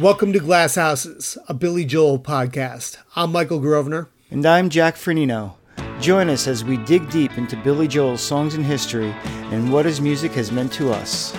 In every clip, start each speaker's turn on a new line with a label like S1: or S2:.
S1: Welcome to Glass Houses, a Billy Joel podcast. I'm Michael Grosvenor.
S2: And I'm Jack Firneno. Join us as we dig deep into Billy Joel's songs and history and what his music has meant to us.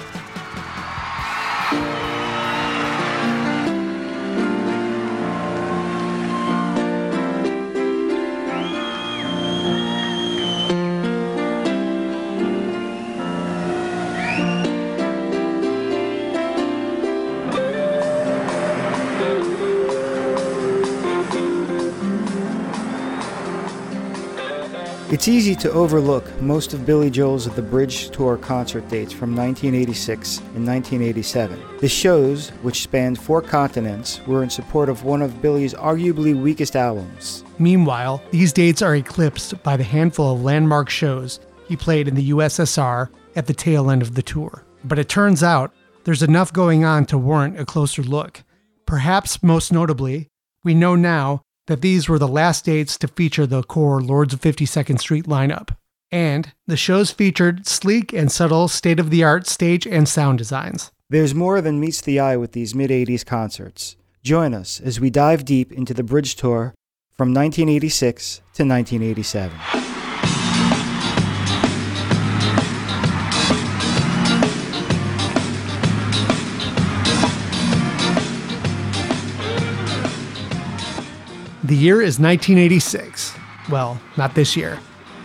S2: It's easy to overlook most of Billy Joel's The Bridge Tour concert dates from 1986 and 1987. The shows, which spanned four continents, were in support of one of Billy's arguably weakest albums.
S3: Meanwhile, these dates are eclipsed by the handful of landmark shows he played in the USSR at the tail end of the tour. But it turns out there's enough going on to warrant a closer look. Perhaps most notably, we know now that these were the last dates to feature the core Lords of 52nd Street lineup. And the shows featured sleek and subtle state of the art stage and sound designs.
S2: There's more than meets the eye with these mid 80s concerts. Join us as we dive deep into the Bridge Tour from 1986 to 1987.
S3: The year is 1986. Well, not this year,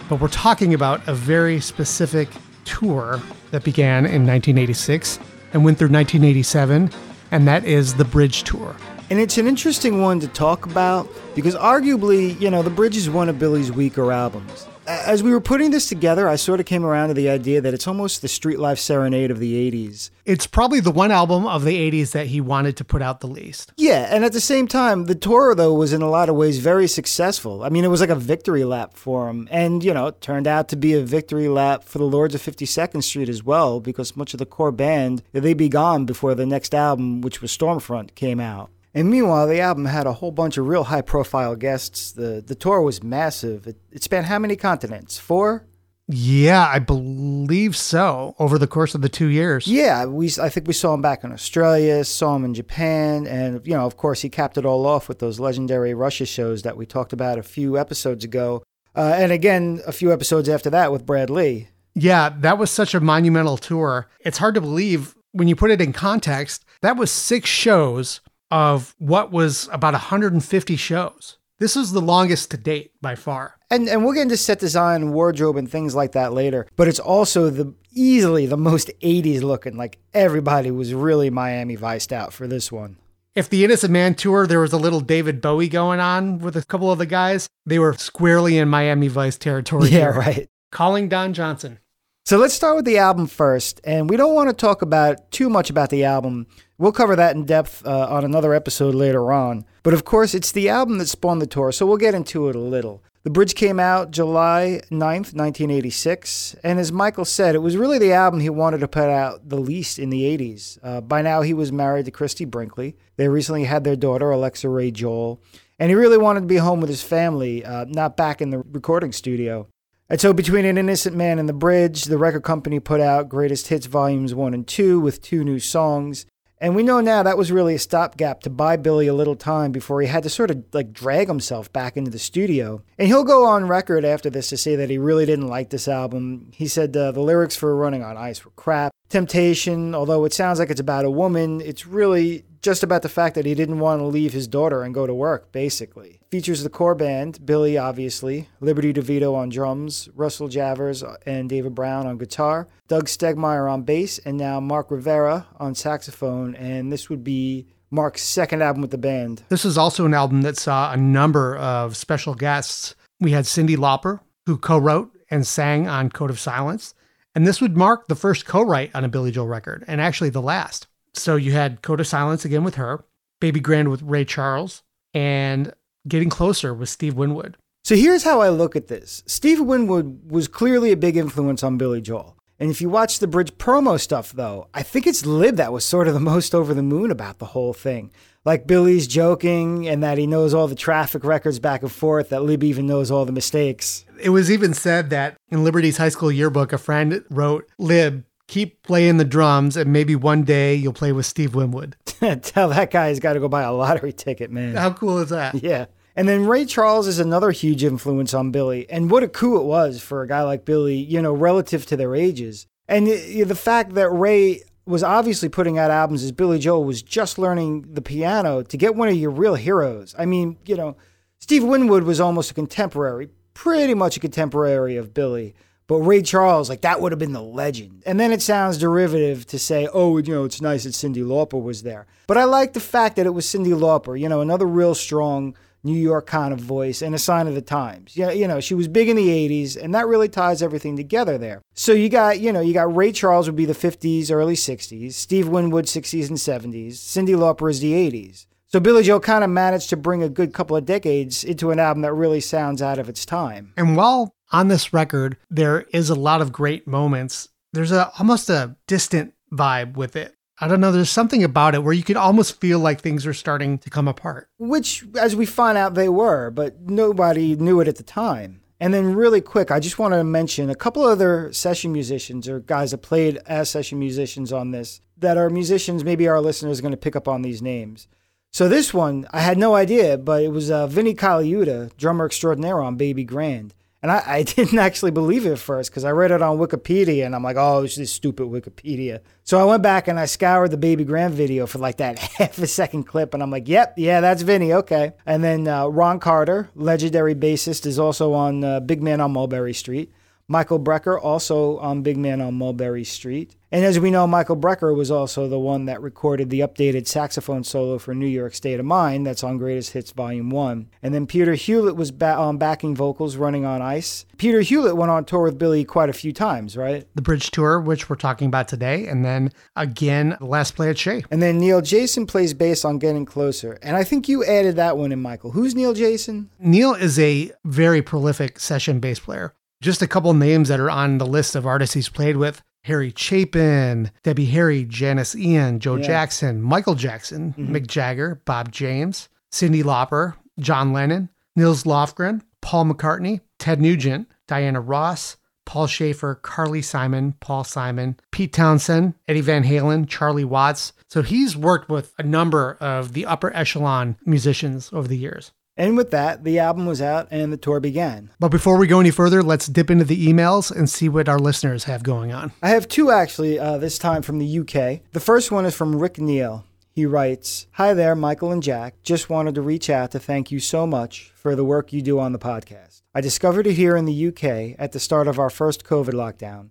S3: but we're talking about a very specific tour that began in 1986 and went through 1987, and that is the Bridge Tour.
S2: And it's an interesting one to talk about because arguably, you know, The Bridge is one of Billy's weaker albums as we were putting this together, I sort of came around to the idea that it's almost the street life serenade of the 80s.
S3: It's probably the one album of the 80s that he wanted to put out the least.
S2: Yeah, and at the same time, the tour, though, was in a lot of ways very successful. I mean, it was like a victory lap for him. And, you know, it turned out to be a victory lap for the Lords of 52nd Street as well, because much of the core band, they'd be gone before the next album, which was Stormfront, came out. And meanwhile, the album had a whole bunch of real high profile guests. The the tour was massive. It, it spanned how many continents? Four?
S3: Yeah, I believe so. Over the course of the two years.
S2: Yeah, we I think we saw him back in Australia, saw him in Japan, and you know, of course, he capped it all off with those legendary Russia shows that we talked about a few episodes ago, uh, and again a few episodes after that with Brad Lee.
S3: Yeah, that was such a monumental tour. It's hard to believe when you put it in context. That was six shows of what was about 150 shows. This is the longest to date by far.
S2: And and we'll get into set design, wardrobe, and things like that later. But it's also the easily the most 80s looking. Like everybody was really Miami Viced out for this one.
S3: If the Innocent Man tour, there was a little David Bowie going on with a couple of the guys, they were squarely in Miami Vice territory.
S2: Yeah, here. right.
S3: Calling Don Johnson.
S2: So let's start with the album first. And we don't want to talk about too much about the album We'll cover that in depth uh, on another episode later on. But of course, it's the album that spawned the tour, so we'll get into it a little. The Bridge came out July 9th, 1986, and as Michael said, it was really the album he wanted to put out the least in the 80s. Uh, by now, he was married to Christie Brinkley. They recently had their daughter, Alexa Ray Joel, and he really wanted to be home with his family, uh, not back in the recording studio. And so, between An Innocent Man and The Bridge, the record company put out Greatest Hits Volumes 1 and 2 with two new songs. And we know now that was really a stopgap to buy Billy a little time before he had to sort of like drag himself back into the studio. And he'll go on record after this to say that he really didn't like this album. He said uh, the lyrics for Running on Ice were crap. Temptation, although it sounds like it's about a woman, it's really just about the fact that he didn't want to leave his daughter and go to work, basically. Features the core band, Billy, obviously, Liberty DeVito on drums, Russell Javors and David Brown on guitar, Doug Stegmeyer on bass, and now Mark Rivera on saxophone. And this would be Mark's second album with the band.
S3: This is also an album that saw a number of special guests. We had Cyndi Lauper, who co wrote and sang on Code of Silence. And this would mark the first co write on a Billy Joel record, and actually the last. So you had Code of Silence again with her, Baby Grand with Ray Charles, and Getting Closer with Steve Winwood.
S2: So here's how I look at this Steve Winwood was clearly a big influence on Billy Joel. And if you watch the Bridge promo stuff, though, I think it's Lib that was sort of the most over the moon about the whole thing. Like Billy's joking and that he knows all the traffic records back and forth, that Lib even knows all the mistakes.
S3: It was even said that in Liberty's high school yearbook, a friend wrote, Lib, keep playing the drums and maybe one day you'll play with Steve Winwood.
S2: Tell that guy he's got to go buy a lottery ticket, man.
S3: How cool is that?
S2: Yeah. And then Ray Charles is another huge influence on Billy. And what a coup it was for a guy like Billy, you know, relative to their ages. And the fact that Ray was obviously putting out albums as Billy Joel was just learning the piano to get one of your real heroes. I mean, you know, Steve Winwood was almost a contemporary, pretty much a contemporary of Billy. But Ray Charles, like that would have been the legend. And then it sounds derivative to say, oh, you know, it's nice that Cyndi Lauper was there. But I like the fact that it was Cyndi Lauper, you know, another real strong New York kind of voice and a sign of the times. Yeah, you know, she was big in the 80s and that really ties everything together there. So you got, you know, you got Ray Charles would be the 50s, early 60s, Steve Winwood 60s and 70s, Cyndi Lauper is the 80s. So Billy Joel kind of managed to bring a good couple of decades into an album that really sounds out of its time.
S3: And while on this record there is a lot of great moments, there's a almost a distant vibe with it. I don't know. There's something about it where you could almost feel like things are starting to come apart.
S2: Which, as we find out, they were, but nobody knew it at the time. And then, really quick, I just want to mention a couple other session musicians or guys that played as session musicians on this that are musicians. Maybe our listeners are going to pick up on these names. So, this one, I had no idea, but it was uh, Vinnie Colaiuta, drummer extraordinaire on Baby Grand. And I, I didn't actually believe it at first because I read it on Wikipedia and I'm like, oh, it's this stupid Wikipedia. So I went back and I scoured the Baby Grand video for like that half a second clip and I'm like, yep, yeah, that's Vinny, okay. And then uh, Ron Carter, legendary bassist, is also on uh, Big Man on Mulberry Street. Michael Brecker, also on Big Man on Mulberry Street. And as we know, Michael Brecker was also the one that recorded the updated saxophone solo for New York State of Mind that's on Greatest Hits Volume 1. And then Peter Hewlett was ba- on backing vocals running on ice. Peter Hewlett went on tour with Billy quite a few times, right?
S3: The Bridge Tour, which we're talking about today, and then again, last play at Shea.
S2: And then Neil Jason plays bass on Getting Closer. And I think you added that one in, Michael. Who's Neil Jason?
S3: Neil is a very prolific session bass player. Just a couple names that are on the list of artists he's played with Harry Chapin, Debbie Harry, Janis Ian, Joe yeah. Jackson, Michael Jackson, mm-hmm. Mick Jagger, Bob James, Cyndi Lauper, John Lennon, Nils Lofgren, Paul McCartney, Ted Nugent, Diana Ross, Paul Shaffer, Carly Simon, Paul Simon, Pete Townshend, Eddie Van Halen, Charlie Watts. So he's worked with a number of the upper echelon musicians over the years.
S2: And with that, the album was out and the tour began.
S3: But before we go any further, let's dip into the emails and see what our listeners have going on.
S2: I have two actually, uh, this time from the UK. The first one is from Ric Neale. He writes Hi there, Michael and Jack. Just wanted to reach out to thank you so much for the work you do on the podcast. I discovered it here in the UK at the start of our first COVID lockdown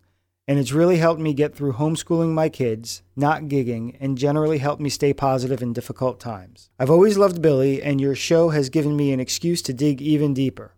S2: and it's really helped me get through homeschooling my kids, not gigging, and generally helped me stay positive in difficult times. I've always loved Billy, and your show has given me an excuse to dig even deeper.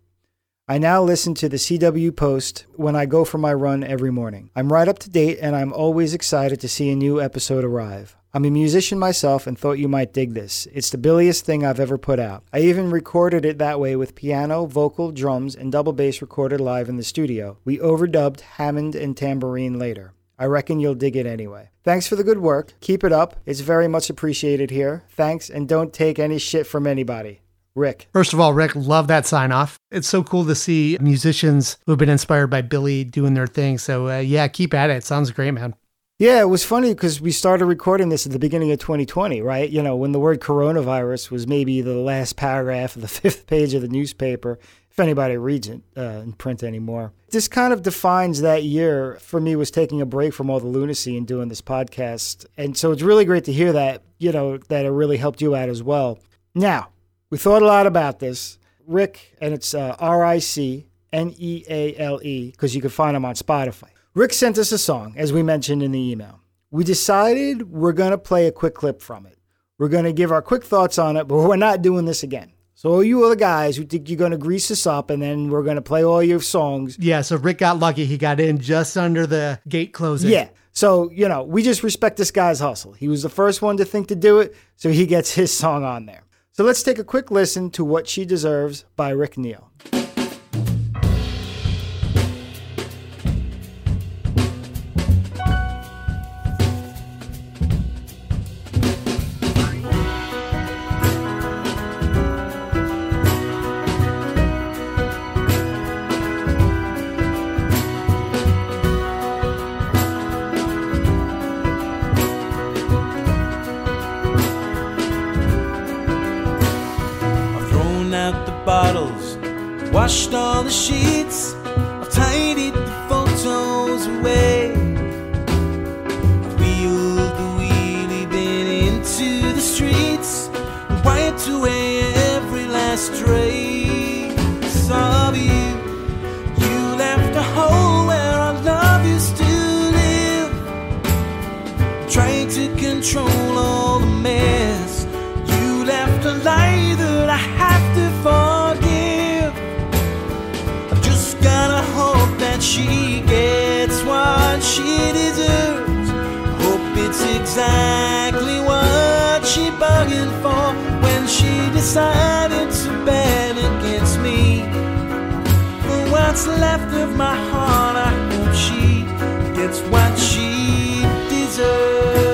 S2: I now listen to the CW Post when I go for my run every morning. I'm right up to date, and I'm always excited to see a new episode arrive. I'm a musician myself and thought you might dig this. It's the billiest thing I've ever put out. I even recorded it that way with piano, vocal, drums, and double bass recorded live in the studio. We overdubbed Hammond and tambourine later. I reckon you'll dig it anyway. Thanks for the good work. Keep it up. It's very much appreciated here. Thanks, and don't take any shit from anybody. Rick.
S3: First of all, Rick, love that sign off. It's so cool to see musicians who have been inspired by Billy doing their thing. So, uh, yeah, keep at it. Sounds great, man.
S2: Yeah, it was funny because we started recording this at the beginning of 2020, right? You know, when the word coronavirus was maybe the last paragraph of the fifth page of the newspaper, if anybody reads it uh, in print anymore. This kind of defines that year for me was taking a break from all the lunacy and doing this podcast. And so it's really great to hear that, you know, that it really helped you out as well. Now, we thought a lot about this. Rick, and it's uh, R I C N E A L E, because you can find them on Spotify. Rick sent us a song, as we mentioned in the email. We decided we're going to play a quick clip from it. We're going to give our quick thoughts on it, but we're not doing this again. So you other guys who think you're going to grease this up and then we're going to play all your songs.
S3: Yeah, so Rick got lucky. He got in just under the gate closing.
S2: Yeah. So, you know, we just respect this guy's hustle. He was the first one to think to do it, so he gets his song on there. So let's take a quick listen to What She Deserves by
S4: Ric Neale. Control all the mess. You left a lie that I have to forgive. I've just gotta hope that she gets what she deserves. Hope it's exactly what she bargained for when she decided to bet against me. For what's left of my heart, I hope she gets what she deserves.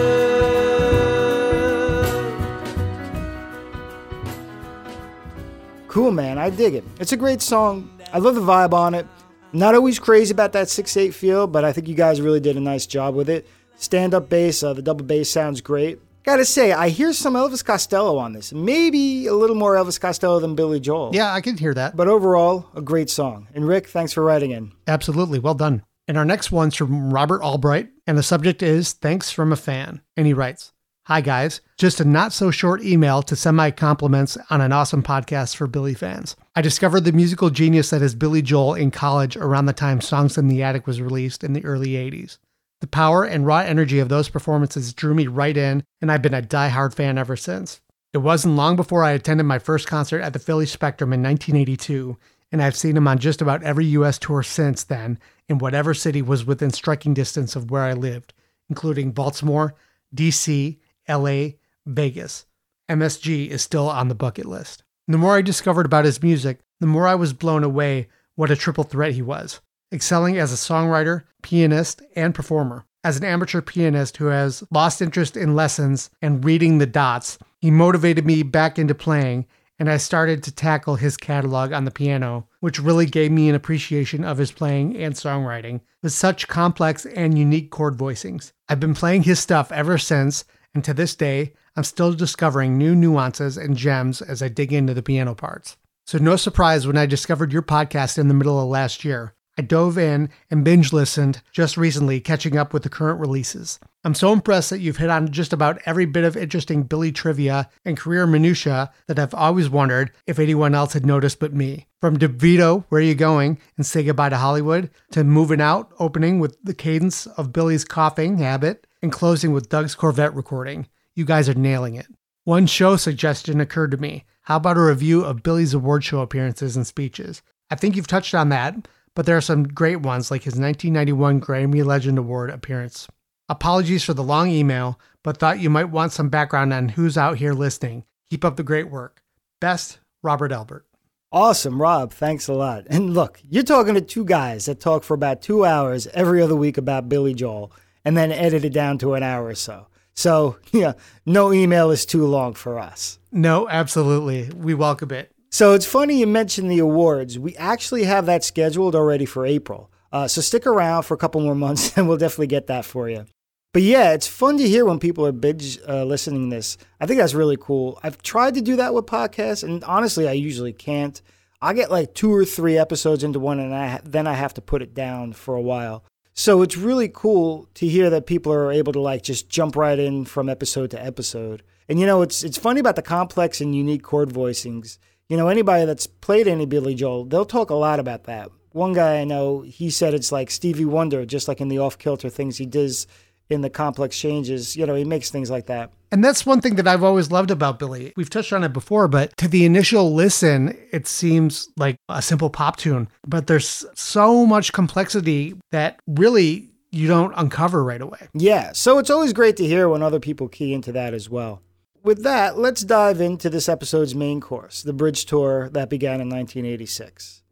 S2: Cool, man. I dig it. It's a great song. I love the vibe on it. Not always crazy about that 6 8 feel, but I think you guys really did a nice job with it. Stand up bass, uh, the double bass sounds great. Gotta say, I hear some Elvis Costello on this. Maybe a little more Elvis Costello than Billy Joel.
S3: Yeah, I can hear that.
S2: But overall, a great song. And Rick, thanks for writing in.
S3: Absolutely. Well done. And our next one's from Robert Albright, and the subject is Thanks from a Fan. And he writes Hi, guys. Just a not so short email to send my compliments on an awesome podcast for Billy fans. I discovered the musical genius that is Billy Joel in college around the time Songs in the Attic was released in the early 80s. The power and raw energy of those performances drew me right in, and I've been a die-hard fan ever since. It wasn't long before I attended my first concert at the Philly Spectrum in 1982, and I've seen him on just about every US tour since then in whatever city was within striking distance of where I lived, including Baltimore, DC, LA, Vegas. MSG is still on the bucket list. The more I discovered about his music, the more I was blown away what a triple threat he was, excelling as a songwriter, pianist, and performer. As an amateur pianist who has lost interest in lessons and reading the dots, he motivated me back into playing, and I started to tackle his catalog on the piano, which really gave me an appreciation of his playing and songwriting with such complex and unique chord voicings. I've been playing his stuff ever since, and to this day, I'm still discovering new nuances and gems as I dig into the piano parts. So, no surprise when I discovered your podcast in the middle of last year. I dove in and binge listened just recently, catching up with the current releases. I'm so impressed that you've hit on just about every bit of interesting Billy trivia and career minutiae that I've always wondered if anyone else had noticed but me. From DeVito, Where Are You Going, and Say Goodbye to Hollywood, to Moving Out, opening with the cadence of Billy's coughing habit, and closing with Doug's Corvette recording. You guys are nailing it. One show suggestion occurred to me. How about a review of Billy's award show appearances and speeches? I think you've touched on that, but there are some great ones like his 1991 Grammy Legend Award appearance. Apologies for the long email, but thought you might want some background on who's out here listening. Keep up the great work. Best, Robert Albert.
S2: Awesome, Rob. Thanks a lot. And look, you're talking to two guys that talk for about two hours every other week about Billy Joel and then edit it down to an hour or so. So, yeah, no email is too long for us.
S3: No, absolutely. We welcome it.
S2: So it's funny you mentioned the awards. We actually have that scheduled already for April. Uh, so stick around for a couple more months and we'll definitely get that for you. But yeah, it's fun to hear when people are binge uh, listening this. I think that's really cool. I've tried to do that with podcasts, and honestly, I usually can't. I get like two or three episodes into one, and I then I have to put it down for a while. So it's really cool to hear that people are able to like just jump right in from episode to episode. And you know, it's it's funny about the complex and unique chord voicings. You know, anybody that's played any Billy Joel, they'll talk a lot about that. One guy I know, he said it's like Stevie Wonder, just like in the off kilter things he does in the complex changes. You know, he makes things like that.
S3: And that's one thing that I've always loved about Billy. We've touched on it before, but to the initial listen, it seems like a simple pop tune. But there's so much complexity that really you don't uncover right away.
S2: Yeah, so it's always great to hear when other people key into that as well. With that, let's dive into this episode's main course, the bridge tour that began in 1986.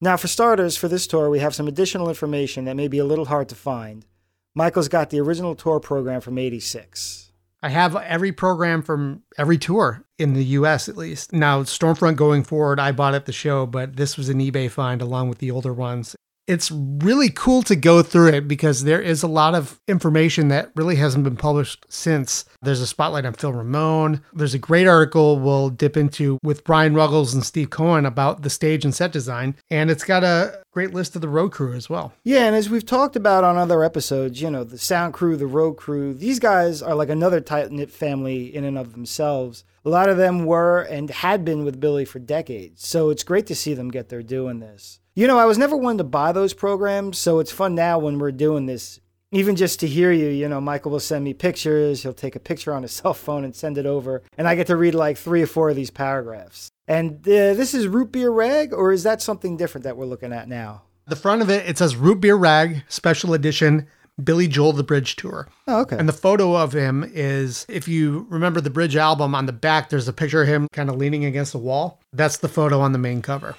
S2: Now, for starters, for this tour, we have some additional information that may be a little hard to find. Michael's got the original tour program from 86.
S3: I have every program from every tour in the US at least. Now, Stormfront going forward, I bought at the show, but this was an eBay find along with the older ones. It's really cool to go through it because there is a lot of information that really hasn't been published since. There's a spotlight on Phil Ramone. There's a great article we'll dip into with Brian Ruggles and Steve Cohen about the stage and set design. And it's got a great list of the road crew as well.
S2: Yeah, and as we've talked about on other episodes, you know, the sound crew, the road crew, these guys are like another tight knit family in and of themselves. A lot of them were and had been with Billy for decades, so it's great to see them get there doing this. You know, I was never one to buy those programs, so it's fun now when we're doing this. Even just to hear you, you know, Michael will send me pictures. He'll take a picture on his cell phone and send it over, and I get to read like three or four of these paragraphs. And uh, this is root beer rag, or is that something different that we're looking at now?
S3: The front of it, it says Root Beer Rag Special Edition Billy Joel The Bridge Tour.
S2: Oh, okay.
S3: And the photo of him is, if you remember the Bridge album on the back, there's a picture of him kind of leaning against the wall. That's the photo on the main cover.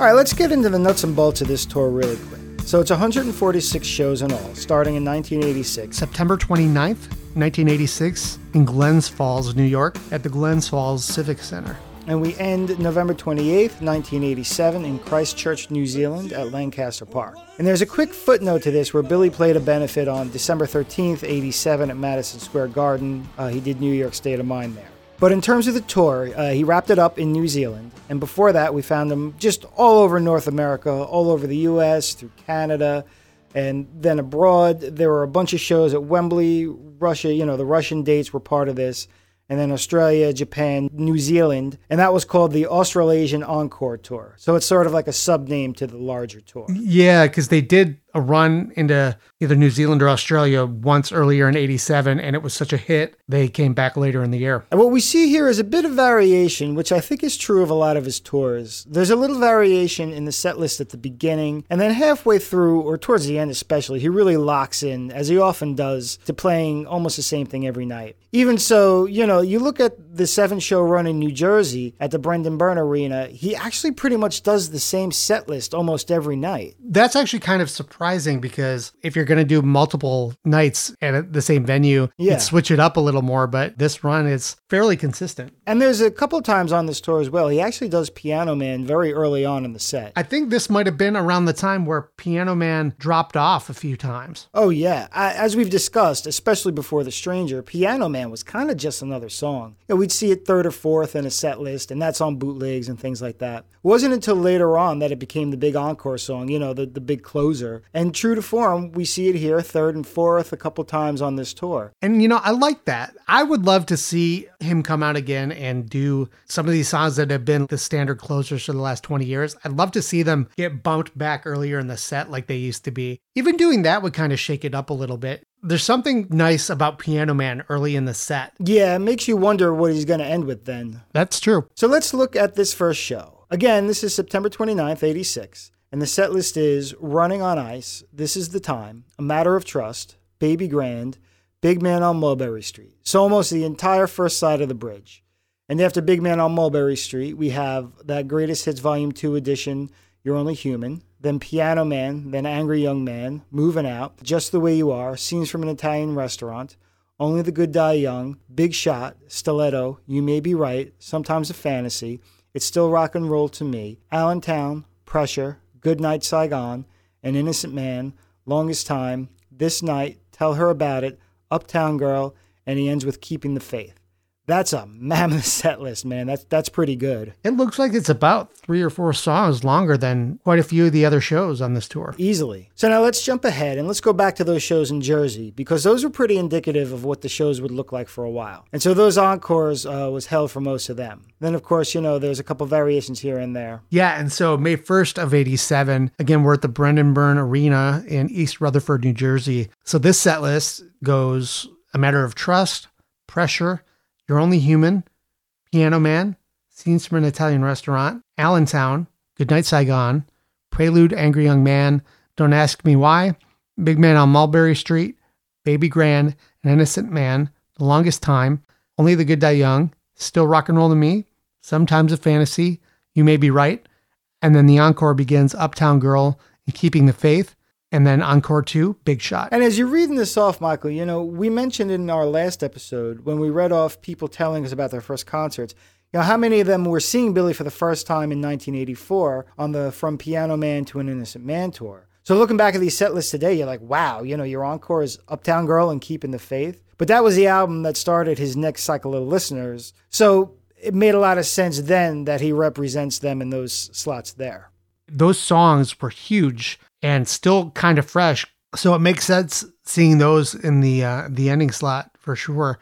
S2: All right, let's get into the nuts and bolts of this tour really quick. So it's 146 shows in all, starting in 1986.
S3: September 29th, 1986, in Glens Falls, New York, at the Glens Falls Civic Center.
S2: And we end November 28th, 1987, in Christchurch, New Zealand, at Lancaster Park. And there's a quick footnote to this where Billy played a benefit on December 13th, 87, at Madison Square Garden. Uh, he did New York State of Mind there. But in terms of the tour, uh, he wrapped it up in New Zealand. And before that, we found him just all over North America, all over the US, through Canada, and then abroad. There were a bunch of shows at Wembley, Russia. You know, the Russian dates were part of this. And then Australia, Japan, New Zealand. And that was called the Australasian Encore Tour. So it's sort of like a sub name to the larger tour.
S3: Yeah, because they did a run into either New Zealand or Australia once earlier in 87, and it was such a hit, they came back later in the year.
S2: And what we see here is a bit of variation, which I think is true of a lot of his tours. There's a little variation in the set list at the beginning, and then halfway through, or towards the end especially, he really locks in, as he often does, to playing almost the same thing every night. Even so, you know, you look at the seven show run in New Jersey at the Brendan Byrne Arena, he actually pretty much does the same set list almost every night.
S3: That's actually kind of surprising because if you're going to do multiple nights at the same venue,
S2: Yeah.
S3: you'd switch it up a little more, but this run is fairly consistent.
S2: And there's a couple times on this tour as well. He actually does Piano Man very early on in the set.
S3: I think this might have been around the time where Piano Man dropped off a few times.
S2: Oh, yeah. I, as we've discussed, especially before The Stranger, Piano Man was kind of just another song. You know, we'd see it third or fourth in a set list, and that's on bootlegs and things like that. It wasn't until later on that it became the big encore song, you know, the, the big closer. And true to form, we see it here third and fourth a couple times on this tour.
S3: And you know, I like that. I would love to see him come out again and do some of these songs that have been the standard closers for the last 20 years. I'd love to see them get bumped back earlier in the set like they used to be. Even doing that would kind of shake it up a little bit. There's something nice about Piano Man early in the set.
S2: Yeah, it makes you wonder what he's going to end with then.
S3: That's true.
S2: So let's look at this first show. Again, this is September 29th, 86. And the set list is Running on Ice, This is the Time, A Matter of Trust, Baby Grand, Big Man on Mulberry Street. So almost the entire first side of the bridge. And after Big Man on Mulberry Street, we have that Greatest Hits Volume 2 edition, You're Only Human, then Piano Man, then Angry Young Man, Moving Out, Just the Way You Are, Scenes from an Italian Restaurant, Only the Good Die Young, Big Shot, Stiletto, You May Be Right, Sometimes a Fantasy, It's Still Rock and Roll to Me, Allentown, Pressure, Good Night Saigon, An Innocent Man, Longest Time, This Night, Tell Her About It, Uptown Girl, and he ends with Keeping the Faith. That's a mammoth set list, man. That's that's pretty good.
S3: It looks like it's about three or four songs longer than quite a few of the other shows on this tour.
S2: Easily. So now let's jump ahead and let's go back to those shows in Jersey because those were pretty indicative of what the shows would look like for a while. And so those encores uh, was held for most of them. Then, of course, you know, there's a couple variations here and there.
S3: Yeah, and so May 1st of 87, again, we're at the Brendan Byrne Arena in East Rutherford, New Jersey. So this set list goes A Matter of Trust, Pressure, You're Only Human, Piano Man, Scenes from an Italian Restaurant, Allentown, Goodnight Saigon, Prelude, Angry Young Man, Don't Ask Me Why, Big Man on Mulberry Street, Baby Grand, An Innocent Man, The Longest Time, Only the Good Die Young, Still Rock and Roll to Me, Sometimes a Fantasy, You May Be Right, and then the encore begins Uptown Girl and Keeping the Faith. And then Encore 2, Big Shot.
S2: And as you're reading this off, Michael, you know, we mentioned in our last episode when we read off people telling us about their first concerts, you know, how many of them were seeing Billy for the first time in 1984 on the From Piano Man to an Innocent Man tour. So looking back at these set lists today, you're like, wow, you know, your encore is Uptown Girl and Keeping the Faith. But that was the album that started his next cycle of listeners. So it made a lot of sense then that he represents them in those slots there.
S3: Those songs were huge and still kind of fresh. So it makes sense seeing those in the uh, the ending slot for sure.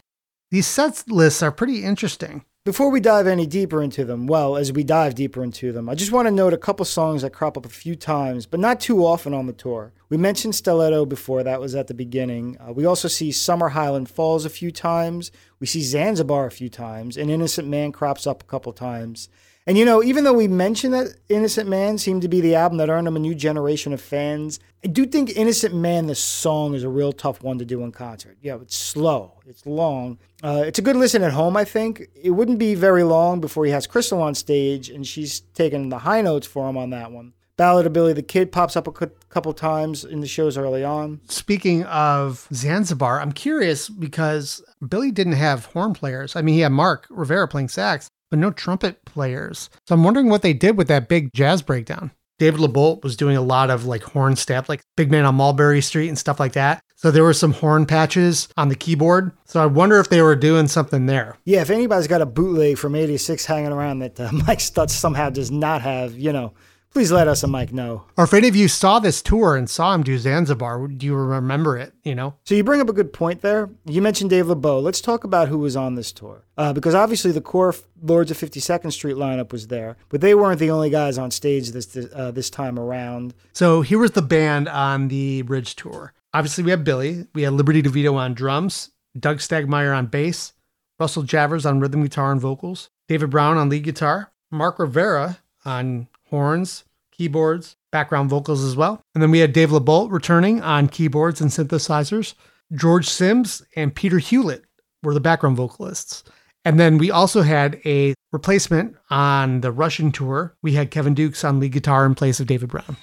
S3: These sets lists are pretty interesting.
S2: Before we dive any deeper into them, well, as we dive deeper into them, I just want to note a couple songs that crop up a few times, but not too often on the tour. We mentioned Stiletto before, that was at the beginning. Uh, we also see Summer Highland Falls a few times. We see Zanzibar a few times, and Innocent Man crops up a couple times. And you know, even though we mentioned that Innocent Man seemed to be the album that earned him a new generation of fans, I do think Innocent Man, the song, is a real tough one to do in concert. Yeah, it's slow, it's long. Uh, it's a good listen at home, I think. It wouldn't be very long before he has Crystal on stage, and she's taking the high notes for him on that one. Ballad of Billy the Kid pops up a couple times in the shows early on.
S3: Speaking of Zanzibar, I'm curious because Billy didn't have horn players. I mean, he had Mark Rivera playing sax, but no trumpet players. So I'm wondering what they did with that big jazz breakdown. David LeBolt was doing a lot of like horn stuff, like Big Man on Mulberry Street and stuff like that. So there were some horn patches on the keyboard. So I wonder if they were doing something there.
S2: Yeah, if anybody's got a bootleg from 86 hanging around that uh, Mike Stutz somehow does not have, you know, please let us and Mike know.
S3: Or if any of you saw this tour and saw him do Zanzibar, do you remember it? You know?
S2: So you bring up a good point there. You mentioned Dave LeBolt. Let's talk about who was on this tour. Uh, because obviously the core Lords of 52nd Street lineup was there, but they weren't the only guys on stage this uh, this time around.
S3: So here was the band on the Bridge tour. Obviously, we had Billy, we had Liberty DeVito on drums, Doug Stegmeyer on bass, Russell Javors on rhythm guitar and vocals, David Brown on lead guitar, Mark Rivera on horns, keyboards, background vocals as well. And then we had Dave LeBolt returning on keyboards and synthesizers. George Sims and Peter Hewlett were the background vocalists. And then we also had a replacement on the Russian tour. We had Kevin Dukes on lead guitar in place of David Brown.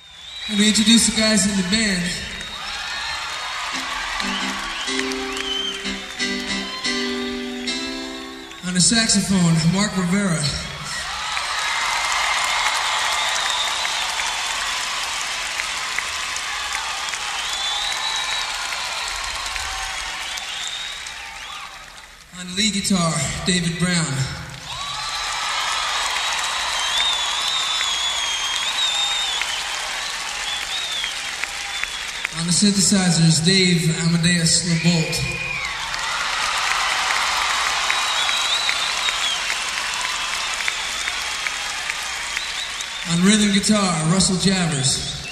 S5: Let me introduce the guys in the band. On the saxophone, Mark Rivera. Lead guitar, David Brown. On the synthesizers, Dave Amadeus LeBolt. On rhythm guitar, Russell Javors.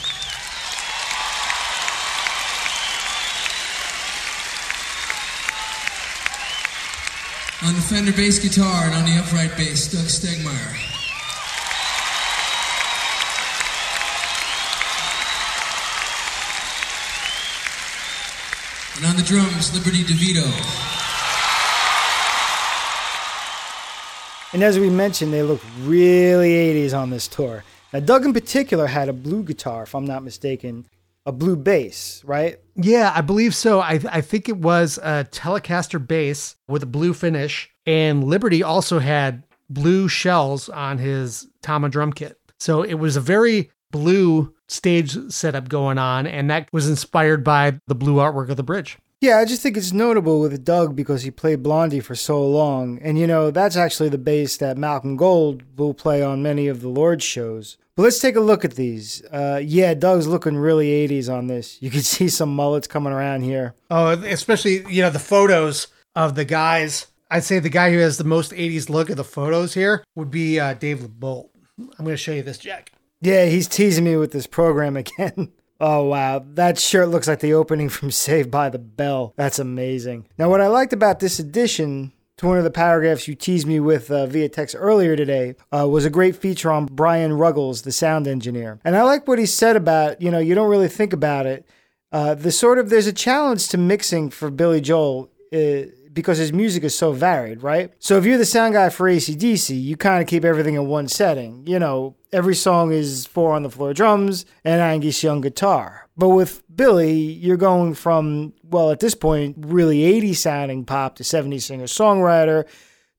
S5: On the Fender bass guitar and on the upright bass, Doug Stegmeyer. And on the drums, Liberty DeVito.
S2: And as we mentioned, they look really 80s on this tour. Now, Doug in particular had a blue guitar, if I'm not mistaken, a blue bass, right?
S3: Yeah, I believe so. I, I think it was a Telecaster bass with a blue finish. And Liberty also had blue shells on his Tama drum kit. So it was a very blue stage setup going on. And that was inspired by the blue artwork of the bridge.
S2: Yeah, I just think it's notable with Doug because he played Blondie for so long. And, you know, that's actually the bass that Malcolm Gold will play on many of the Lord shows. But let's take a look at these. Uh, yeah, Doug's looking really 80s on this. You can see some mullets coming around here.
S3: Oh, especially, you know, the photos of the guys. I'd say the guy who has the most 80s look of the photos here would be uh, Dave LeBolt. I'm going to show you this, Jack.
S2: Yeah, he's teasing me with this program again. Oh, wow. That shirt looks like the opening from Saved by the Bell. That's amazing. Now, what I liked about this edition to one of the paragraphs you teased me with uh, via text earlier today uh, was a great feature on Brian Ruggles, the sound engineer. And I like what he said about, you know, you don't really think about it. Uh, the sort of, there's a challenge to mixing for Billy Joel uh, because his music is so varied, right? So if you're the sound guy for ACDC, you kind of keep everything in one setting. You know, every song is four on the floor drums and Angus Young guitar. But with Billy, you're going from, well, at this point, really 80 sounding pop to 70s singer songwriter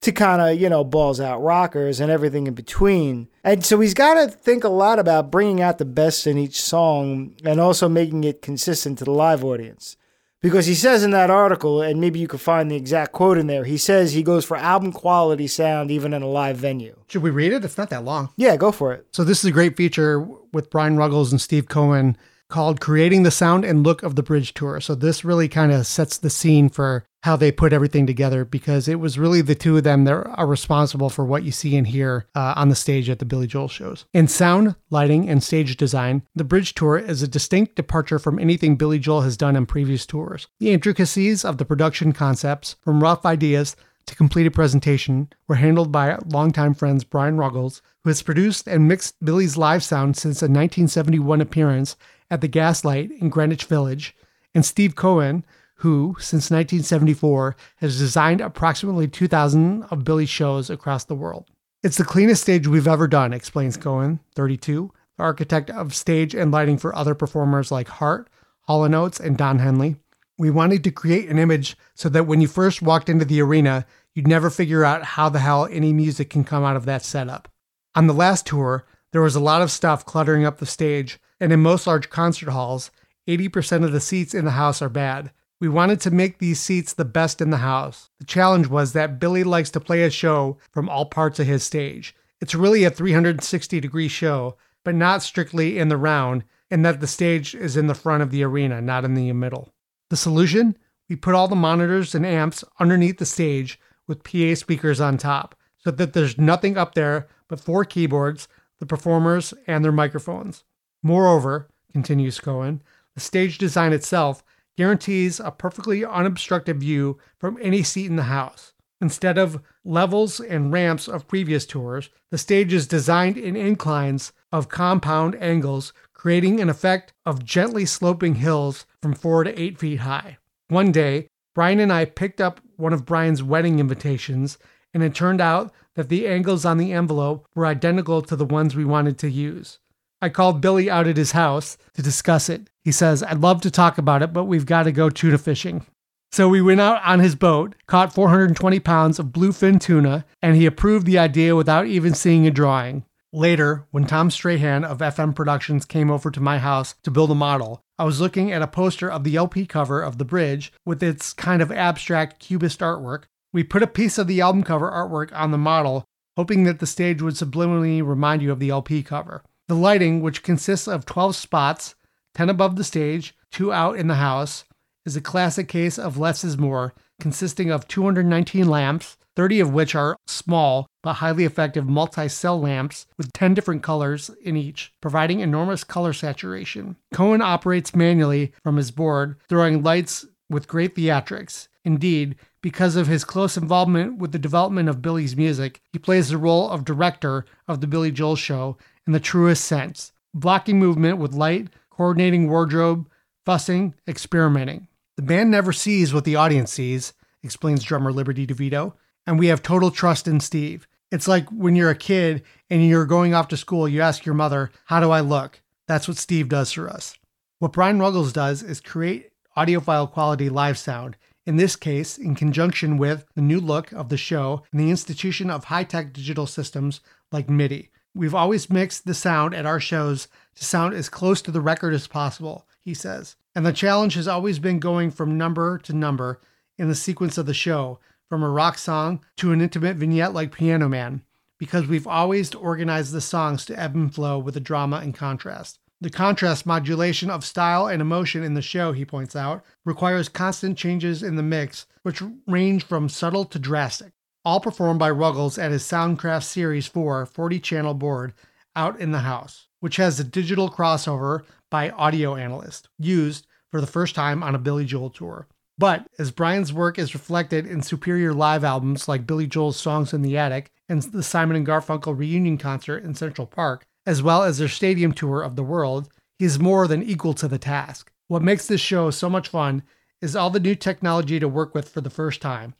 S2: to kind of, you know, balls out rockers and everything in between. And so he's got to think a lot about bringing out the best in each song and also making it consistent to the live audience. Because he says in that article, and maybe you could find the exact quote in there, he says he goes for album quality sound even in a live venue.
S3: Should we read it? It's not that long.
S2: Yeah, go for it.
S3: So this is a great feature with Brian Ruggles and Steve Cohen called Creating the Sound and Look of the Bridge Tour. So this really kind of sets the scene for how they put everything together because it was really the two of them that are responsible for what you see and hear uh, on the stage at the Billy Joel shows. In sound, lighting, and stage design, the Bridge Tour is a distinct departure from anything Billy Joel has done on previous tours. The intricacies of the production concepts, from rough ideas to completed presentation, were handled by longtime friends Brian Ruggles, who has produced and mixed Billy's live sound since a 1971 appearance at the Gaslight in Greenwich Village, and Steve Cohen, who, since 1974, has designed approximately 2,000 of Billy's shows across the world. It's the cleanest stage we've ever done, explains Cohen, 32, the architect of stage and lighting for other performers like Heart, Hall & Oates, and Don Henley. We wanted to create an image so that when you first walked into the arena, you'd never figure out how the hell any music can come out of that setup. On the last tour, there was a lot of stuff cluttering up the stage, and in most large concert halls, 80% of the seats in the house are bad. We wanted to make these seats the best in the house. The challenge was that Billy likes to play a show from all parts of his stage. It's really a 360 degree show, but not strictly in the round, and that the stage is in the front of the arena, not in the middle. The solution? We put all the monitors and amps underneath the stage with PA speakers on top, so that there's nothing up there but four keyboards, the performers, and their microphones. Moreover, continues Cohen, the stage design itself guarantees a perfectly unobstructed view from any seat in the house. Instead of levels and ramps of previous tours, the stage is designed in inclines of compound angles, creating an effect of gently sloping hills from four to eight feet high. One day, Brian and I picked up one of Brian's wedding invitations, and it turned out that the angles on the envelope were identical to the ones we wanted to use. I called Billy out at his house to discuss it. He says, I'd love to talk about it, but we've got to go tuna fishing. So we went out on his boat, caught 420 pounds of bluefin tuna, and he approved the idea without even seeing a drawing. Later, when Tom Strahan of FM Productions came over to my house to build a model, I was looking at a poster of the LP cover of The Bridge with its kind of abstract cubist artwork. We put a piece of the album cover artwork on the model, hoping that the stage would subliminally remind you of the LP cover. The lighting, which consists of 12 spots, 10 above the stage, 2 out in the house, is a classic case of less is more, consisting of 219 lamps, 30 of which are small but highly effective multi cell lamps with 10 different colors in each, providing enormous color saturation. Cohen operates manually from his board, throwing lights with great theatrics. Indeed, because of his close involvement with the development of Billy's music, he plays the role of director of The Billy Joel Show in the truest sense, blocking movement with light, coordinating wardrobe, fussing, experimenting. The band never sees what the audience sees, explains drummer Liberty DeVito, and we have total trust in Steve. It's like when you're a kid and you're going off to school, you ask your mother, How do I look? That's what Steve does for us. What Brian Ruggles does is create audiophile quality live sound, in this case, in conjunction with the new look of the show and the institution of high tech digital systems like MIDI. We've always mixed the sound at our shows to sound as close to the record as possible, he says. And the challenge has always been going from number to number in the sequence of the show, from a rock song to an intimate vignette like Piano Man, because we've always organized the songs to ebb and flow with the drama and contrast. The contrast modulation of style and emotion in the show, he points out, requires constant changes in the mix, which range from subtle to drastic all performed by Ruggles at his Soundcraft Series 4 40 channel board out in the house, which has a digital crossover by Audio Analyst, used for the first time on a Billy Joel tour. But as Brian's work is reflected in superior live albums like Billy Joel's Songs in the Attic and the Simon and Garfunkel reunion concert in Central Park, as well as their stadium tour of the world, he is more than equal to the task. What makes this show so much fun is all the new technology to work with for the first time,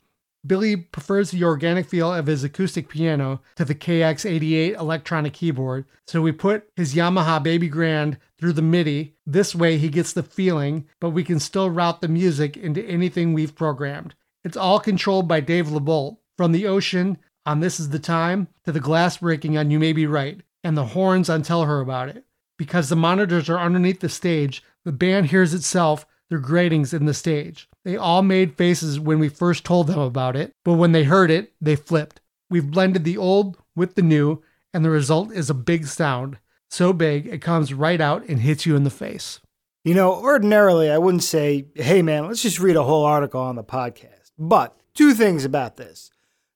S3: Billy prefers the organic feel of his acoustic piano to the KX88 electronic keyboard, so we put his Yamaha Baby Grand through the MIDI. This way he gets the feeling, but we can still route the music into anything we've programmed. It's all controlled by Dave LeBolt, from the ocean on This Is the Time to the glass breaking on You May Be Right, and the horns on Tell Her About It. Because the monitors are underneath the stage, the band hears itself through gratings in the stage. They all made faces when we first told them about it, but when they heard it, they flipped. We've blended the old with the new, and the result is a big sound. So big, it comes right out and hits you in the face.
S2: You know, ordinarily I wouldn't say, hey man, let's just read a whole article on the podcast. But two things about this.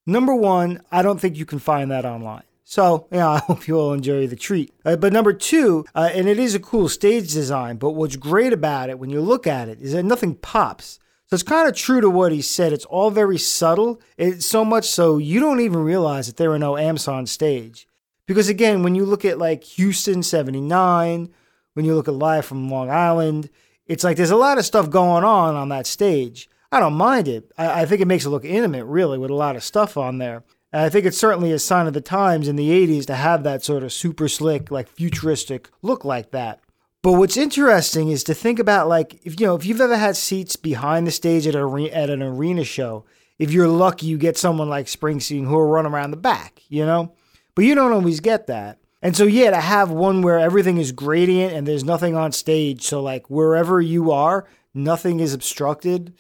S2: Number one, I don't think you can find that online. So, yeah, I hope you all enjoy the treat. Uh, but number two, uh, and it is a cool stage design, but what's great about it when you look at it is that nothing pops. So it's kind of true to what he said. It's all very subtle. It's so much so you don't even realize that there are no amps on stage. Because again, when you look at like Houston 79, when you look at Live from Long Island, it's like there's a lot of stuff going on on that stage. I don't mind it. I, I think it makes it look intimate, really, with a lot of stuff on there. And I think it's certainly a sign of the times in the 80s to have that sort of super slick, like futuristic look like that. But what's interesting is to think about like if you know if you've ever had seats behind the stage at a at an arena show, if you're lucky you get someone like Springsteen who will run around the back, you know? But you don't always get that. And so yeah, to have one where everything is gradient and there's nothing on stage, so like wherever you are, nothing is obstructed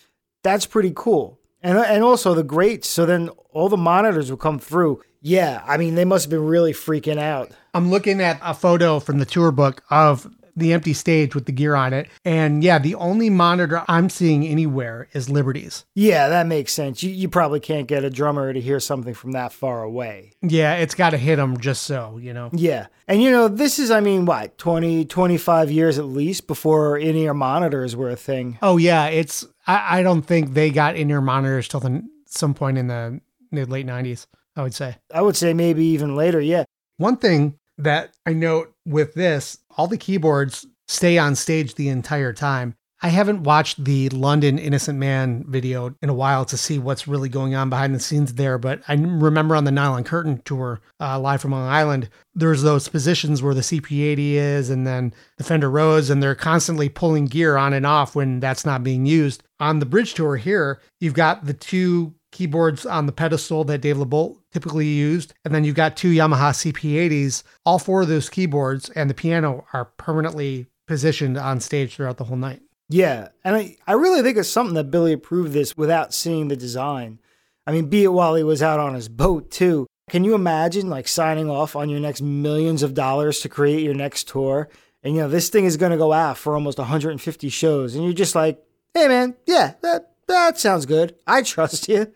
S2: that's pretty cool. And and also the greats. So then all the monitors will come through. Yeah, I mean they must have been really freaking out.
S3: I'm looking at a photo from the tour book of the empty stage with the gear on it. And yeah, the only monitor I'm seeing anywhere is Liberty's.
S2: Yeah, that makes sense. You, you probably can't get a drummer to hear something from that far away.
S3: Yeah, it's got to hit them just so, you know?
S2: Yeah. And you know, this is, I mean, what, 20, 25 years at least before in ear monitors were a thing.
S3: Oh, yeah. It's, I, I don't think they got in ear monitors till the, some point in the mid late 90s, I would say.
S2: I would say maybe even later, yeah.
S3: One thing that I note with this, all the keyboards stay on stage the entire time. I haven't watched the London Innocent Man video in a while to see what's really going on behind the scenes there, but I remember on the Nylon Curtain tour, uh, live from Long Island, there's those positions where the CP80 is and then the Fender Rhodes, and they're constantly pulling gear on and off when that's not being used. On the bridge tour here, you've got the two keyboards on the pedestal that Dave LeBolt typically used. And then you've got two Yamaha CP80s. All four of those keyboards and the piano are permanently positioned on stage throughout the whole night.
S2: Yeah. And I, I really think it's something that Billy approved this without seeing the design. I mean, be it while he was out on his boat, too. Can you imagine like signing off on your next millions of dollars to create your next tour? And you know, this thing is going to go out for almost 150 shows. And you're just like, hey, man, yeah, that, that sounds good. I trust you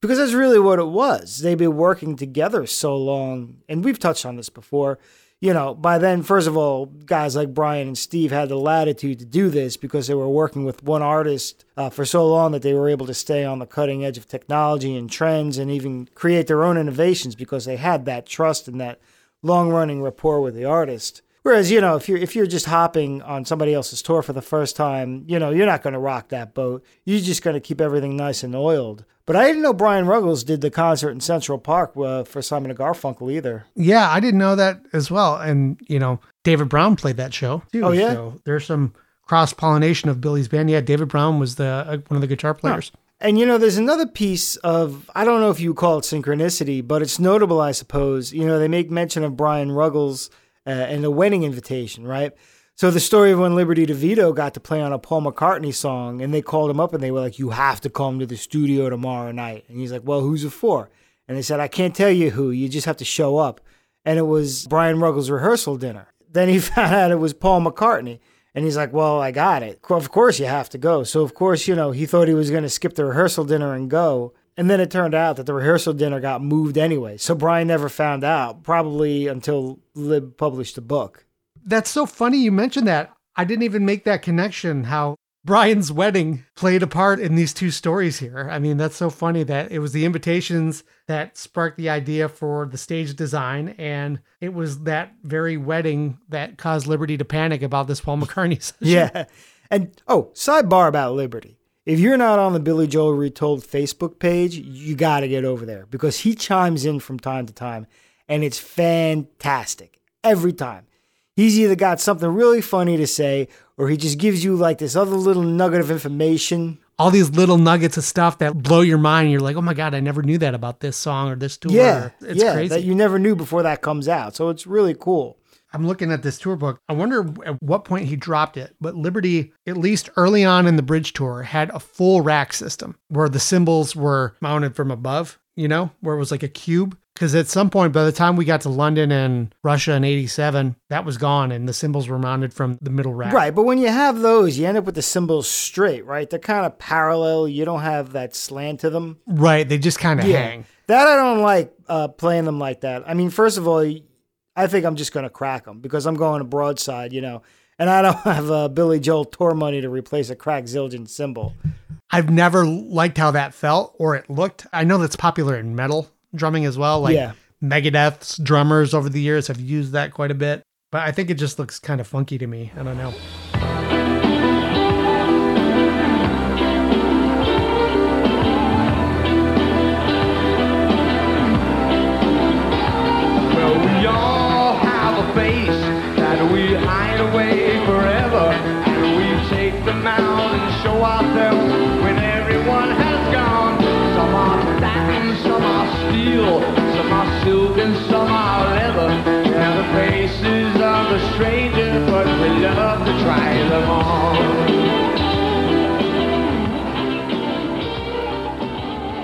S2: because that's really what it was. They've been working together so long, and we've touched on this before. You know, by then, first of all, guys like Brian and Steve had the latitude to do this because they were working with one artist uh, for so long that they were able to stay on the cutting edge of technology and trends and even create their own innovations because they had that trust and that long running rapport with the artist. Whereas, you know, if you're if you're just hopping on somebody else's tour for the first time, you know, you're not going to rock that boat. You're just going to keep everything nice and oiled. But I didn't know Brian Ruggles did the concert in Central Park uh, for Simon and Garfunkel either.
S3: Yeah, I didn't know that as well. And you know, David Brown played that show too.
S2: Oh yeah,
S3: so there's some cross pollination of Billy's band. Yeah, David Brown was the uh, one of the guitar players.
S2: And you know, there's another piece of I don't know if you call it synchronicity, but it's notable, I suppose. You know, they make mention of Brian Ruggles uh, and the wedding invitation, right? So the story of when Liberty DeVito got to play on a Paul McCartney song, and they called him up and they were like, "You have to come to the studio tomorrow night." And he's like, "Well, who's it for?" And they said, "I can't tell you who. You just have to show up." And it was Brian Ruggles' rehearsal dinner. Then he found out it was Paul McCartney. And he's like, Well, I got it. Of course you have to go. So, of course, you know, he thought he was going to skip the rehearsal dinner and go. And then it turned out that the rehearsal dinner got moved anyway. So Brian never found out, probably until Lib published the book.
S3: That's so funny you mentioned that. I didn't even make that connection how Brian's wedding played a part in these two stories here. I mean, that's so funny that it was the invitations that sparked the idea for the stage design, and it was that very wedding that caused Liberty to panic about this Paul McCartney session.
S2: Yeah. And oh, sidebar about Liberty. If you're not on the Billy Joel Retold Facebook page, you got to get over there because he chimes in from time to time and it's fantastic every time. He's either got something really funny to say or he just gives you like this other little nugget of information.
S3: All these little nuggets of stuff that blow your mind. You're like, oh my God, I never knew that about this song or this tour.
S2: Yeah,
S3: It's
S2: yeah,
S3: crazy.
S2: that you never knew before that comes out. So it's really cool.
S3: I'm looking at this tour book. I wonder at what point he dropped it. But Liberty, at least early on in the bridge tour, had a full rack system where the cymbals were mounted from above, you know, where it was like a cube. Because at some point, by the time we got to London and Russia in 87, that was gone and the cymbals were mounted from the middle rack.
S2: Right, but when you have those, you end up with the cymbals straight, right? They're kind of parallel. You don't have that slant to them.
S3: Right. They just kind of hang.
S2: That I don't like uh, playing them like that. I mean, first of all, I think I'm just going to crack them because I'm going a broadside, you know, and I don't have uh, Billy Joel tour money to replace a cracked Zildjian cymbal.
S3: I've never liked how that felt or it looked. I know that's popular in metal drumming as well. Like
S2: Yeah.
S3: Megadeth's drummers over the years have used that quite a bit. But I think it just looks kind of funky to me. I don't know.
S6: Steel, some are silk, and some are leather. The faces of stranger, but we love to try them.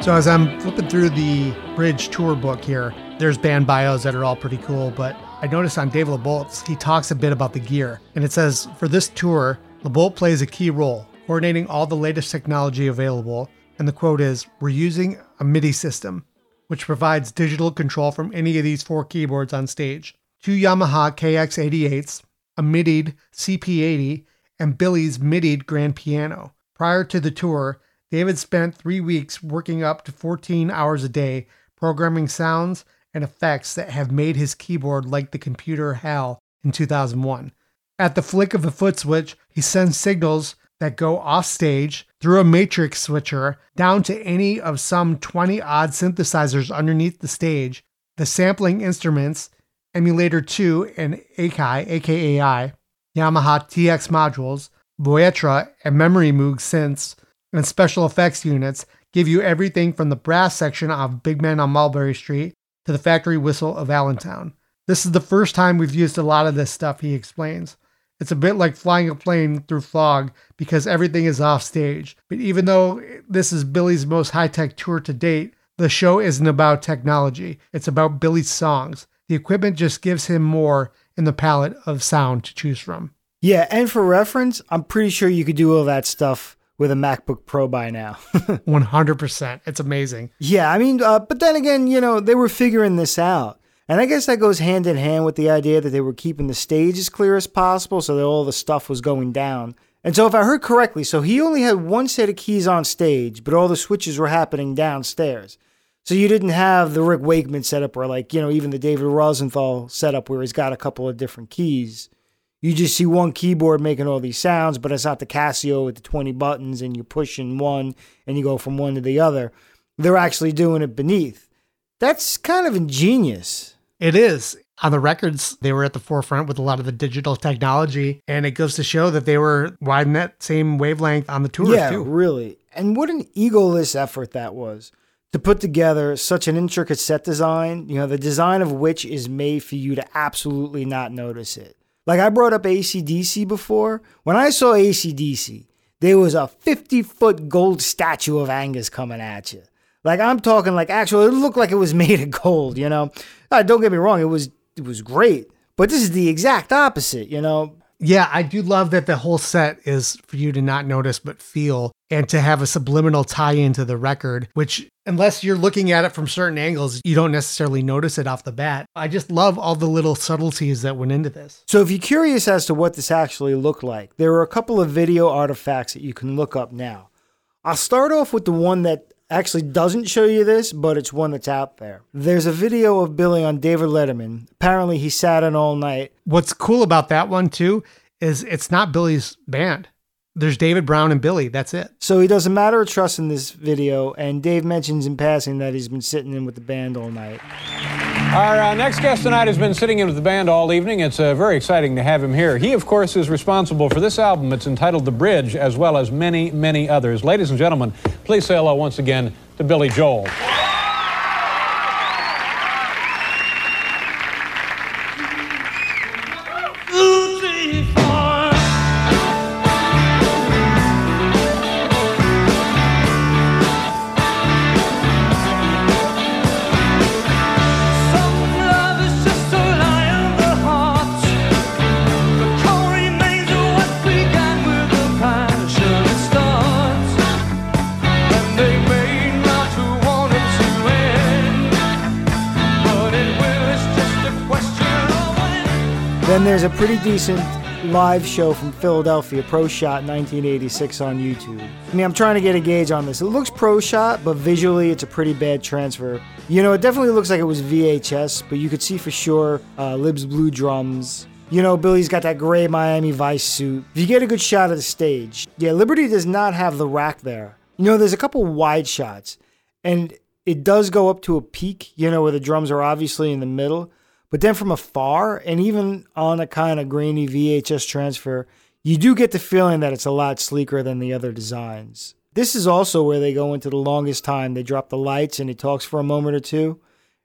S3: So as I'm flipping through the Bridge tour book here, there's band bios that are all pretty cool. But I noticed on Dave LeBolt's, he talks a bit about the gear. And it says, for this tour, LeBolt plays a key role, coordinating all the latest technology available. And the quote is, we're using a MIDI system, which provides digital control from any of these four keyboards on stage. Two Yamaha KX88s, a MIDI'd CP80, and Billy's MIDI'd grand piano. Prior to the tour, David spent three weeks working up to 14 hours a day, programming sounds and effects that have made his keyboard like the computer HAL in 2001. At the flick of a foot switch, he sends signals that go off stage through a matrix switcher down to any of some 20 odd synthesizers underneath the stage, the sampling instruments, Emulator 2 and Akai, AKAI, Yamaha TX modules, Voyetra, and Memory Moog synths, and special effects units give you everything from the brass section of Big Man on Mulberry Street to the factory whistle of Allentown. This is the first time we've used a lot of this stuff, he explains. It's a bit like flying a plane through fog because everything is off stage. But even though this is Billy's most high tech tour to date, the show isn't about technology. It's about Billy's songs. The equipment just gives him more in the palette of sound to choose from.
S2: Yeah, and for reference, I'm pretty sure you could do all that stuff with a MacBook Pro by now.
S3: 100%. It's amazing.
S2: yeah, I mean, uh, but then again, you know, they were figuring this out. And I guess that goes hand in hand with the idea that they were keeping the stage as clear as possible so that all the stuff was going down. And so, if I heard correctly, so he only had one set of keys on stage, but all the switches were happening downstairs. So you didn't have the Rick Wakeman setup or like, you know, even the David Rosenthal setup where he's got a couple of different keys. You just see one keyboard making all these sounds, but it's not the Casio with the 20 buttons and you're pushing one and you go from one to the other. They're actually doing it beneath. That's kind of ingenious.
S3: It is. On the records, they were at the forefront with a lot of the digital technology, and it goes to show that they were riding that same wavelength on the tour,
S2: yeah,
S3: too.
S2: really. And what an egoless effort that was to put together such an intricate set design, you know, the design of which is made for you to absolutely not notice it. Like I brought up ACDC before. When I saw ACDC, there was a 50 foot gold statue of Angus coming at you. Like I'm talking like actually, it looked like it was made of gold, you know? Uh, don't get me wrong, it was it was great. But this is the exact opposite, you know?
S3: Yeah, I do love that the whole set is for you to not notice but feel and to have a subliminal tie into the record, which, unless you're looking at it from certain angles, you don't necessarily notice it off the bat. I just love all the little subtleties that went into this.
S2: So, if you're curious as to what this actually looked like, there are a couple of video artifacts that you can look up now. I'll start off with the one that actually doesn't show you this, but it's one that's out there. There's a video of Billy on David Letterman. Apparently, he sat in all night.
S3: What's cool about that one, too, is it's not Billy's band. There's David Brown and Billy. That's it.
S2: So he does a matter of trust in this video, and Dave mentions in passing that he's been sitting in with the band all night.
S7: Our uh, next guest tonight has been sitting in with the band all evening. It's uh, very exciting to have him here. He, of course, is responsible for this album. It's entitled The Bridge, as well as many, many others. Ladies and gentlemen, please say hello once again to Billy Joel.
S2: Then there's a pretty decent live show from Philadelphia, Pro Shot 1986 on YouTube. I mean, I'm trying to get a gauge on this. It looks Pro Shot, but visually it's a pretty bad transfer. You know, it definitely looks like it was VHS, but you could see for sure uh, Lib's blue drums. You know, Billy's got that gray Miami Vice suit. If you get a good shot of the stage, yeah, Liberty does not have the rack there. You know, there's a couple wide shots, and it does go up to a peak, you know, where the drums are obviously in the middle. But then from afar, and even on a kind of grainy VHS transfer, you do get the feeling that it's a lot sleeker than the other designs. This is also where they go into the longest time. They drop the lights and he talks for a moment or two.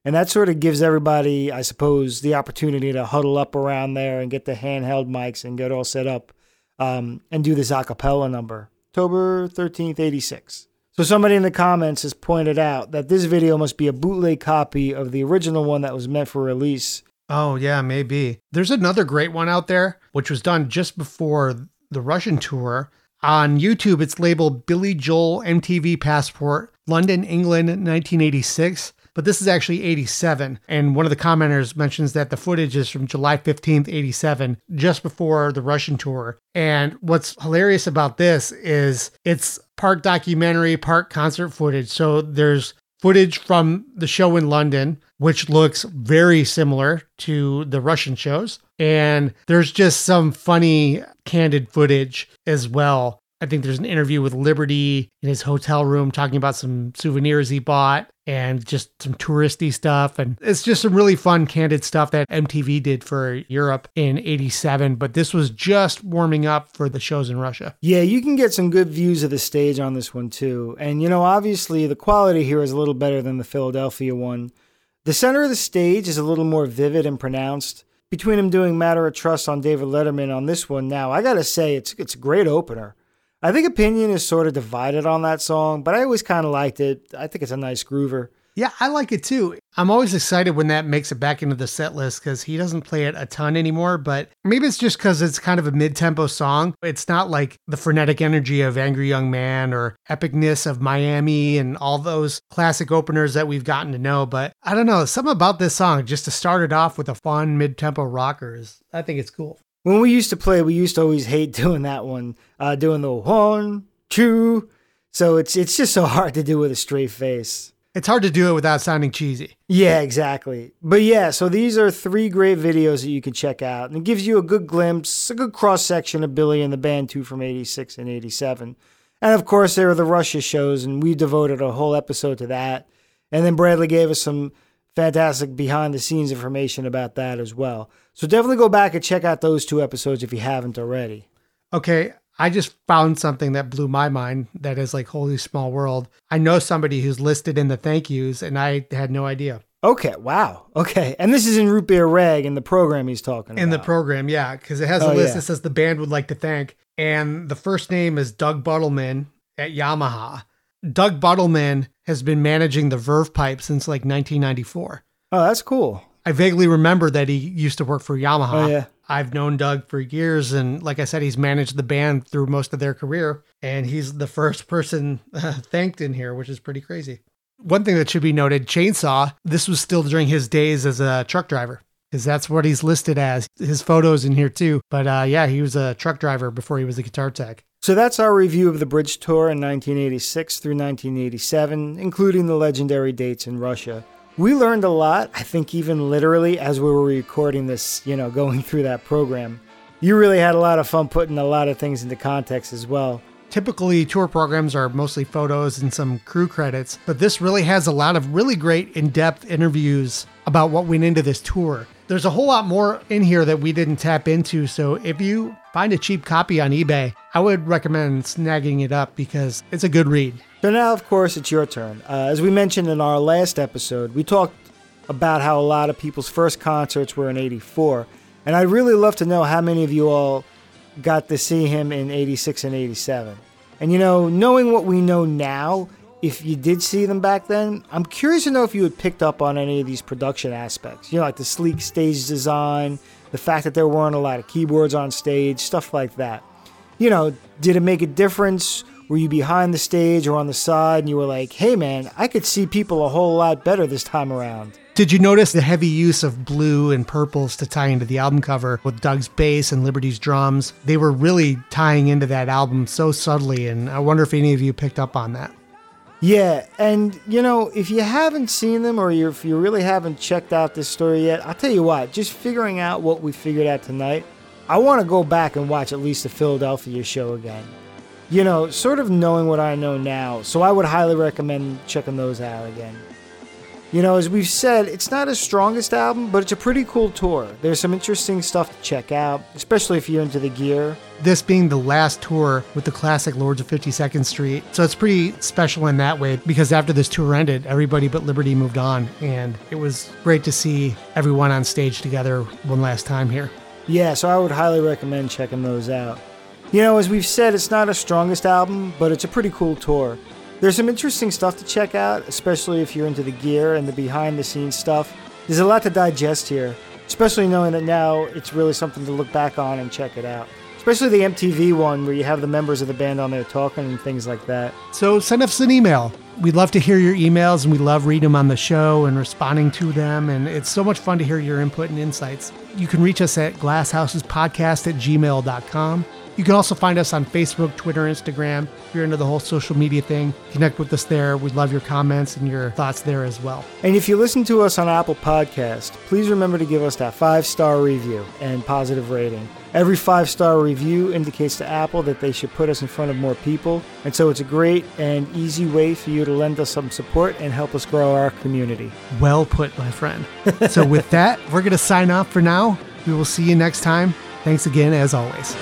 S2: And that sort of gives everybody, I suppose, the opportunity to huddle up around there and get the handheld mics and get all set up um, and do this a cappella number. October 13th, 86. So somebody in the comments has pointed out that this video must be a bootleg copy of the original one that was meant for release.
S3: Oh, yeah, maybe. There's another great one out there, which was done just before the Russian tour. On YouTube, it's labeled Billy Joel MTV Passport, London, England, 1986. But this is actually 87. And one of the commenters mentions that the footage is from July 15th, 87, just before the Russian tour. And what's hilarious about this is it's part documentary, part concert footage. So there's footage from the show in London, which looks very similar to the Russian shows. And there's just some funny, candid footage as well. I think there's an interview with Liberty in his hotel room talking about some souvenirs he bought and just some touristy stuff. And it's just some really fun, candid stuff that MTV did for Europe in 87. But this was just warming up for the shows in Russia.
S2: Yeah, you can get some good views of the stage on this one too. And, you know, obviously the quality here is a little better than the Philadelphia one. The center of the stage is a little more vivid and pronounced. Between him doing Matter of Trust on David Letterman on this one now, I gotta say it's it's a great opener. I think opinion is sort of divided on that song, but I always kind of liked it. I think it's a nice groover.
S3: Yeah, I like it too. I'm always excited when that makes it back into the set list because he doesn't play it a ton anymore, but maybe it's just because it's kind of a mid tempo song. It's not like the frenetic energy of Angry Young Man or epicness of Miami and all those classic openers that we've gotten to know. But I don't know, something about this song just to start it off with a fun mid tempo rocker is, I think it's cool.
S2: When we used to play, we used to always hate doing that one, uh, doing the one, two. So it's it's just so hard to do with a straight face.
S3: It's hard to do it without sounding cheesy.
S2: Yeah, exactly. But yeah, so these are three great videos that you can check out. And it gives you a good glimpse, a good cross section of Billy and the band too from 86 and 87. And of course, there are the Russia shows, and we devoted a whole episode to that. And then Bradley gave us some fantastic behind the scenes information about that as well. So definitely go back and check out those two episodes if you haven't already.
S3: Okay, I just found something that blew my mind that is like holy small world. I know somebody who's listed in the thank yous and I had no idea.
S2: Okay, wow. Okay. And this is in Root Beer Rag in the program he's talking
S3: In the program, yeah, because it has a
S2: Oh,
S3: list
S2: yeah.
S3: that says the band would like to thank. And the first name is Doug Buttleman at Yamaha. Doug Buttleman has been managing the Verve Pipe since like 1994.
S2: oh, that's cool.
S3: I vaguely remember that he used to work for Yamaha.
S2: Oh, yeah.
S3: I've known Doug for years, and like I said, he's managed the band through most of their career, and he's the first person uh, thanked in here, which is pretty crazy. One thing that should be noted Chainsaw, this was still during his days as a truck driver, because that's what he's listed as. His photos in here too. But uh, yeah, he was a truck driver before he was a guitar tech.
S2: So that's our review of the Bridge Tour in 1986 through 1987, including the legendary dates in Russia. We learned a lot, I think even literally as we were recording this, you know, going through that program. you really had a lot of fun putting a lot of things into context as well.
S3: Typically, tour programs are mostly photos and some crew credits, but this really has a lot of really great in depth interviews about what went into this tour. There's a whole lot more in here that we didn't tap into, so if you find a cheap copy on eBay, I would recommend snagging it up because it's a good read.
S2: So now, of course, it's your turn. Uh, as we mentioned in our last episode, we talked about how a lot of people's first concerts were in 84. And I'd really love to know how many of you all got to see him in 86 and 87. And you know, knowing what we know now, if you did see them back then, I'm curious to know if you had picked up on any of these production aspects. You know, like the sleek stage design, the fact that there weren't a lot of keyboards on stage, stuff like that. You know, did it make a difference? Were you behind the stage or on the side and you were like, hey man, I could see people a whole lot better this time around?
S3: Did you notice the heavy use of blue and purples to tie into the album cover with Doug's bass and Liberty's drums? They were really tying into that album so subtly, and I wonder if any of you picked up on that.
S2: Yeah, and you know, if you haven't seen them or if you really haven't checked out this story yet, I'll tell you what, just figuring out what we figured out tonight, I want to go back and watch at least the Philadelphia show again. You know, sort of knowing what I know now, so I would highly recommend checking those out again. You know, as we've said, it's not his strongest album, but it's a pretty cool tour. There's some interesting stuff to check out, especially if you're into the gear.
S3: This being the last tour with the classic Lords of 52nd Street. So it's pretty special in that way because after this tour ended, everybody but Liberty moved on. And it was great to see everyone on stage together one last time here.
S2: Yeah, so I would highly recommend checking those out. You know, as we've said, it's not his strongest album, but it's a pretty cool tour. There's some interesting stuff to check out, especially if you're into the gear and the behind the scenes stuff. There's a lot to digest here, especially knowing that now it's really something to look back on and check it out. Especially the MTV one where you have the members of the band on there talking and things like that.
S3: So send us an email. We'd love to hear your emails and we love reading them on the show and responding to them. And it's so much fun to hear your input and insights. You can reach us at glasshousespodcast at gmail.com. You can also find us on Facebook, Twitter, Instagram. If you're into the whole social media thing, connect with us there. We'd love your comments and your thoughts there as well.
S2: And if you listen to us on Apple Podcast, please remember to give us that five star review and positive rating. Every five star review indicates to Apple that they should put us in front of more people. And so it's a great and easy way for you to lend us some support and help us grow our community.
S3: Well put, my friend. so, with that, we're going to sign off for now. We will see you next time. Thanks again, as always.